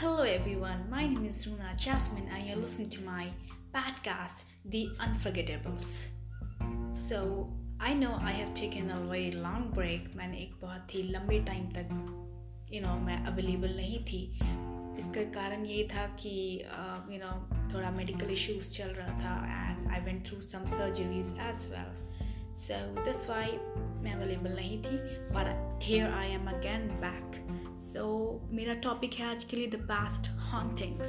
Hello everyone, my name is Runa Jasmine and you're listening to my podcast, The Unforgettables. So, I know I have taken a very long break. मैंने एक बहुत ही लंबे time तक you know मैं available नहीं थी इसका कारण ये था कि यू नो थोड़ा मेडिकल इश्यूज चल रहा था and I went through some surgeries as well so this why मैं अवेलेबल नहीं थी पर here I am again back so मेरा टॉपिक है आज के लिए द पास्ट हॉन्टिंग्स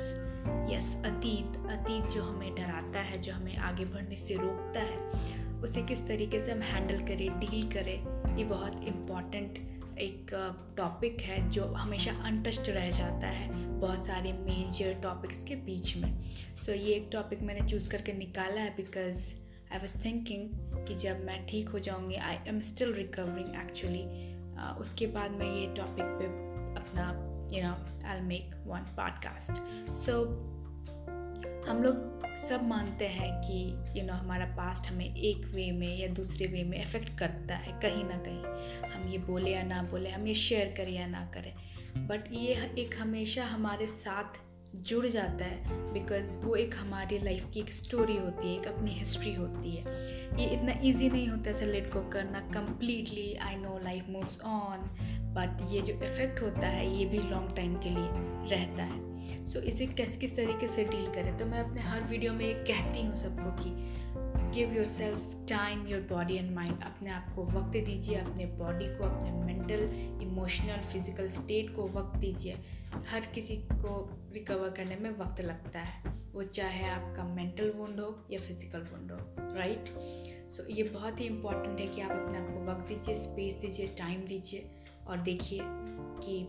यस अतीत अतीत जो हमें डराता है जो हमें आगे बढ़ने से रोकता है उसे किस तरीके से हम हैंडल करें डील करें ये बहुत इंपॉर्टेंट एक टॉपिक है जो हमेशा अनटस्ट रह जाता है बहुत सारे मेजर टॉपिक्स के बीच में. सो so, ये एक टॉपिक मैंने चूज़ करके निकाला है बिकॉज़ आई वॉज़ थिंकिंग कि जब मैं ठीक हो जाऊँगी I am still recovering actually उसके बाद मैं ये टॉपिक पे अपना you know I make one podcast so हम लोग सब मानते हैं कि यू you नो know, हमारा पास्ट हमें एक वे में या दूसरे वे में अफेक्ट करता है कहीं ना कहीं। हम ये बोले या ना बोले हम ये शेयर करें या ना करें। बट ये एक हमेशा हमारे साथ जुड़ जाता है बिकॉज़ वो एक हमारी लाइफ की एक स्टोरी होती है एक अपनी हिस्ट्री होती है। ये इतना इजी नहीं होता ऐसा लेट को करना completely I know life moves on but ये जो इफ़ेक्ट होता है ये भी लॉन्ग टाइम के लिए रहता है। सो so, इसे किस किस तरीके से डील करें? तो मैं अपने हर वीडियो में ये कहती हूँ सबको कि give yourself time your body and mind अपने आप को वक्त दीजिए अपने बॉडी को अपने मेंटल इमोशनल फ़िज़िकल स्टेट को वक्त दीजिए। हर किसी को रिकवर करने में वक्त लगता है। वो चाहे आपका मेंटल वुंड हो या फ़िज़िकल वुंड हो राइट सो ये बहुत ही इंपॉर्टेंट है कि आप अपने आप को वक्त दीजिए स्पेस दीजिए टाइम दीजिए। और देखिए कि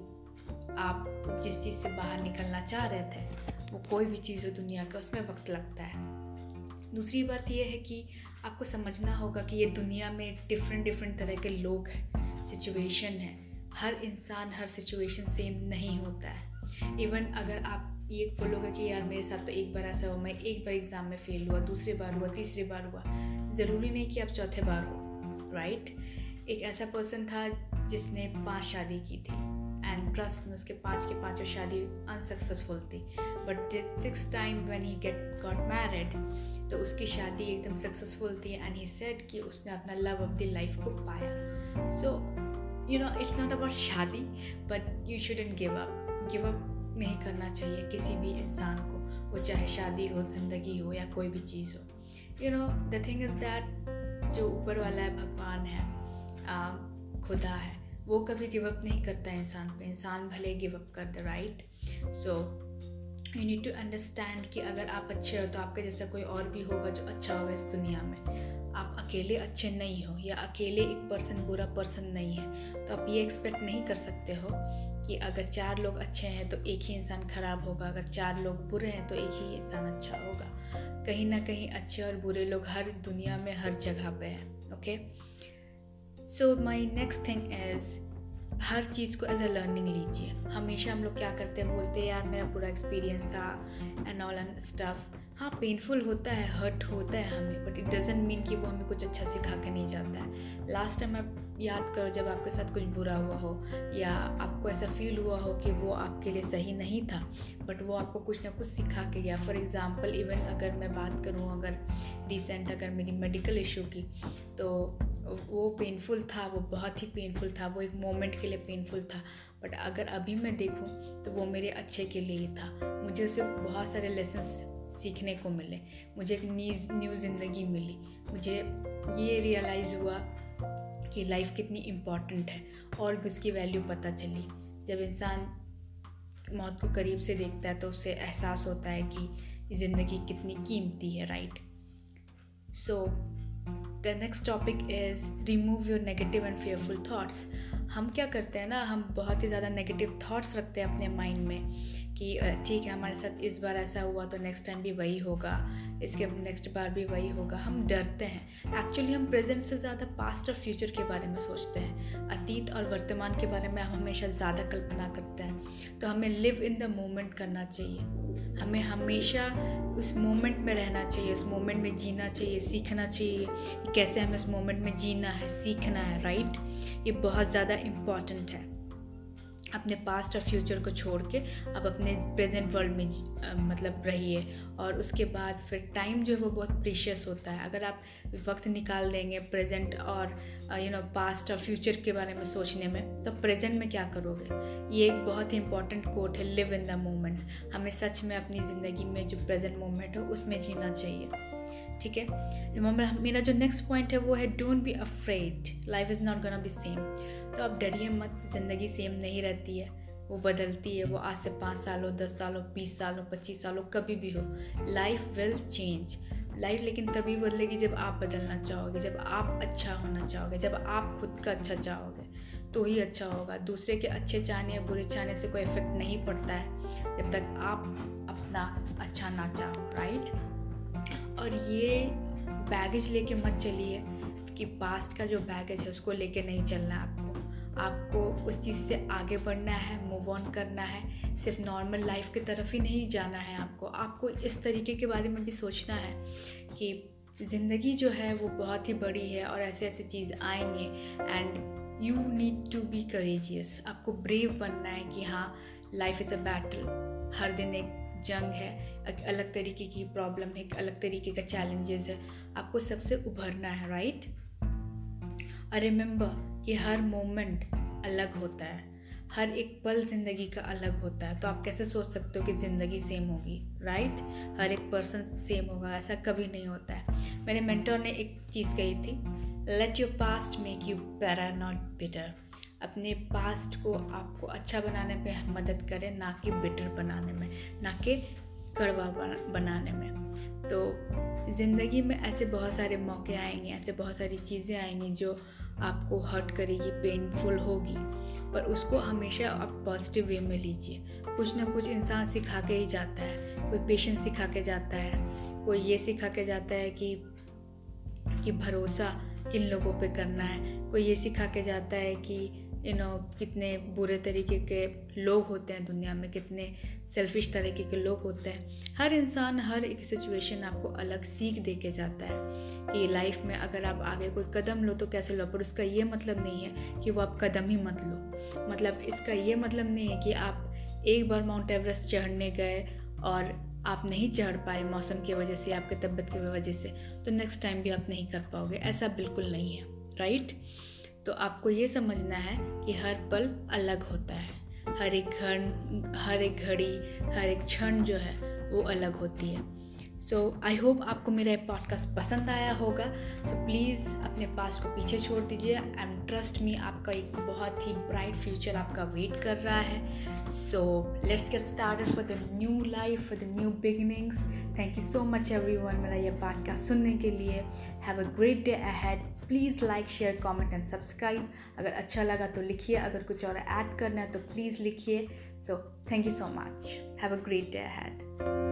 आप जिस चीज़ से बाहर निकलना चाह रहे थे, वो कोई भी चीज़ हो दुनिया का, उसमें वक्त लगता है। दूसरी बात यह है कि आपको समझना होगा कि ये दुनिया में डिफरेंट डिफरेंट तरह के लोग हैं सिचुएशन है। हर इंसान हर सिचुएशन सेम नहीं होता है। इवन अगर आप ये बोलोगे कि यार मेरे साथ तो एक बार ऐसा हुआ, मैं एक बार एग्ज़ाम में फेल हुआ, दूसरी बार हुआ, तीसरी बार हुआ, ज़रूरी नहीं कि आप चौथे बार हो राइट एक ऐसा पर्सन था जिसने पाँच शादी की थी। एंड ट्रस्ट में उसके पाँच के पाँचों शादी अनसक्सेसफुल थी। But six time when he get got married तो उसकी शादी एकदम सक्सेसफुल थी एंड ही सेड कि उसने अपना लव ऑफ़ द लाइफ को पाया। So you know it's not about शादी but you shouldn't give up give up नहीं करना चाहिए किसी भी इंसान को, वो चाहे शादी हो, ज़िंदगी हो या कोई भी चीज़ हो। You know the thing is that जो ऊपर वाला है, भगवान है खुदा है। वो कभी गिव अप नहीं करता इंसान पे। इंसान भले गिव अप कर दे right so you need to understand कि अगर आप अच्छे हो तो आपके जैसा कोई और भी होगा जो अच्छा होगा इस दुनिया में। आप अकेले अच्छे नहीं हो या अकेले एक पर्सन बुरा पर्सन नहीं है तो आप ये एक्सपेक्ट नहीं कर सकते हो कि अगर चार लोग अच्छे हैं तो एक ही इंसान ख़राब होगा। अगर चार लोग बुरे हैं तो एक ही इंसान अच्छा होगा। कहीं ना कहीं अच्छे और बुरे लोग हर दुनिया में हर जगह पे हैं okay so my next thing is हर चीज़ को एज अ लर्निंग लीजिए। हमेशा हम लोग क्या करते हैं, बोलते हैं, यार मेरा पूरा एक्सपीरियंस था एंड ऑल एंड स्टफ़ हाँ पेनफुल होता है हर्ट होता है हमें बट इट डजेंट मीन कि वो हमें कुछ अच्छा सिखा के नहीं जाता है। लास्ट टाइम आप याद करो जब आपके साथ कुछ बुरा हुआ हो, या आपको ऐसा फील हुआ हो कि वो आपके लिए सही नहीं था बट वो आपको कुछ ना कुछ सिखा के गया। फॉर एग्ज़ाम्पल इवन अगर मैं बात करूँ, अगर रिसेंट अगर मेरी मेडिकल इशू की तो वो पेनफुल था, वो बहुत ही पेनफुल था, वो एक मोमेंट के लिए पेनफुल था बट अगर अभी मैं देखूँ तो वो मेरे अच्छे के लिए ही था। मुझे उसे बहुत सारे लेसन्स सीखने को मिले, मुझे एक न्यूज़ न्यू ज़िंदगी मिली। मुझे ये रियलाइज़ हुआ कि लाइफ कितनी इंपॉर्टेंट है और भी उसकी वैल्यू पता चली। जब इंसान मौत को करीब से देखता है तो उससे एहसास होता है कि ज़िंदगी कितनी कीमती है right so the next topic is remove your negative and fearful thoughts हम क्या करते हैं ना, हम बहुत ही ज़्यादा नेगेटिव थाट्स रखते हैं अपने माइंड में। कि ठीक है, हमारे साथ इस बार ऐसा हुआ तो नेक्स्ट टाइम भी वही होगा। इसके नेक्स्ट बार भी वही होगा। हम डरते हैं। एक्चुअली हम प्रेजेंट से ज़्यादा पास्ट और फ्यूचर के बारे में सोचते हैं। अतीत और वर्तमान के बारे में हम हमेशा ज़्यादा कल्पना करते हैं। तो हमें लिव इन द मोमेंट करना चाहिए। हमें हमेशा उस मोमेंट में रहना चाहिए, उस मोमेंट में जीना चाहिए, सीखना चाहिए कैसे हमें उस मोमेंट में जीना है, सीखना है राइट ये बहुत ज़्यादा इंपॉर्टेंट है। अपने पास्ट और फ्यूचर को छोड़ के अब अपने प्रेजेंट वर्ल्ड में मतलब रहिए। और उसके बाद फिर टाइम जो है वो बहुत प्रीशियस होता है। अगर आप वक्त निकाल देंगे प्रेजेंट और यू नो पास्ट और फ्यूचर के बारे में सोचने में तो प्रेजेंट में क्या करोगे? ये एक बहुत ही इंपॉर्टेंट कोट है लिव इन द मोमेंट हमें सच में अपनी ज़िंदगी में जो प्रेजेंट मोमेंट हो, उसमें जीना चाहिए। ठीक है? मेरा जो नेक्स्ट पॉइंट है वो है don't be afraid life is not gonna be same तो आप डरिए मत, ज़िंदगी सेम नहीं रहती है। वो बदलती है, वो आज से पाँच साल हो दस साल हो बीस साल हो पच्चीस साल हो कभी भी हो। लाइफ विल चेंज लाइफ लेकिन तभी बदलेगी जब आप बदलना चाहोगे, जब आप अच्छा होना चाहोगे, जब आप खुद का अच्छा चाहोगे तो ही अच्छा होगा। दूसरे के अच्छे चाहने या बुरे चाहने से कोई इफ़ेक्ट नहीं पड़ता है, जब तक आप अपना अच्छा ना चाहो राइट और ये बैगेज लेके मत चलिए कि पास्ट का जो बैगेज है, उसको लेके नहीं चलना है आपको। आपको उस चीज़ से आगे बढ़ना है मूव ऑन करना है, सिर्फ़ नॉर्मल लाइफ की तरफ़ ही नहीं जाना है आपको। आपको इस तरीके के बारे में भी सोचना है कि ज़िंदगी जो है, वो बहुत ही बड़ी है और ऐसे ऐसे चीज़ आएँगे। And you need to be courageous आपको ब्रेव बनना है कि हाँ लाइफ इज़ अ बैटल हर दिन एक जंग है, एक अलग तरीके की प्रॉब्लम है, एक अलग तरीके का चैलेंजेस है। आपको सबसे उभरना है राइट और रिमेंबर कि हर मोमेंट अलग होता है। हर एक पल ज़िंदगी का अलग होता है। तो आप कैसे सोच सकते हो कि ज़िंदगी सेम होगी राइट हर एक पर्सन सेम होगा, ऐसा कभी नहीं होता है। मेरे मेंटर ने एक चीज़ कही थी let your past make you better not bitter अपने पास्ट को आपको अच्छा बनाने पे मदद करें, ना कि बिटर बनाने में, ना कि कड़वा बनाने में। तो ज़िंदगी में ऐसे बहुत सारे मौके आएँगे, ऐसे बहुत सारी चीज़ें आएँगी जो आपको हर्ट करेगी पेनफुल होगी, पर उसको हमेशा आप पॉजिटिव वे में लीजिए। कुछ ना कुछ इंसान सिखा के ही जाता है, कोई पेशेंस सिखा के जाता है, कोई ये सिखा के जाता है कि कि भरोसा किन लोगों पे करना है, कोई ये सिखा के जाता है कि यू नो कितने बुरे तरीके के लोग होते हैं दुनिया में, कितने सेल्फिश तरीके के लोग होते हैं। हर इंसान हर एक सिचुएशन आपको अलग सीख दे के जाता है कि लाइफ में अगर आप आगे कोई कदम लो तो कैसे लो, पर उसका ये मतलब नहीं है कि वो आप कदम ही मत लो। मतलब इसका ये मतलब नहीं है कि आप एक बार माउंट एवरेस्ट चढ़ने गए और आप नहीं चढ़ पाए मौसम की वजह से, आपके तबीयत की वजह से तो नेक्स्ट टाइम भी आप नहीं कर पाओगे, ऐसा बिल्कुल नहीं है राइट तो आपको ये समझना है कि हर पल अलग होता है। हर एक घर हर एक घड़ी, हर एक क्षण जो है, वो अलग होती है। सो आई होप आपको मेरा पॉडकास्ट पसंद आया होगा। सो so, प्लीज़ अपने पास को पीछे छोड़ दीजिए। एंड ट्रस्ट मी आपका एक बहुत ही ब्राइट फ्यूचर आपका वेट कर रहा है। So let's get start for the new life for the new beginnings thank you so much everyone मेरा ये पॉडकास्ट सुनने के लिए। Have a great day ahead please like share comment and subscribe अगर अच्छा लगा तो लिखिए। अगर कुछ और ऐड करना है तो प्लीज़ लिखिए। So thank you so much have a great day ahead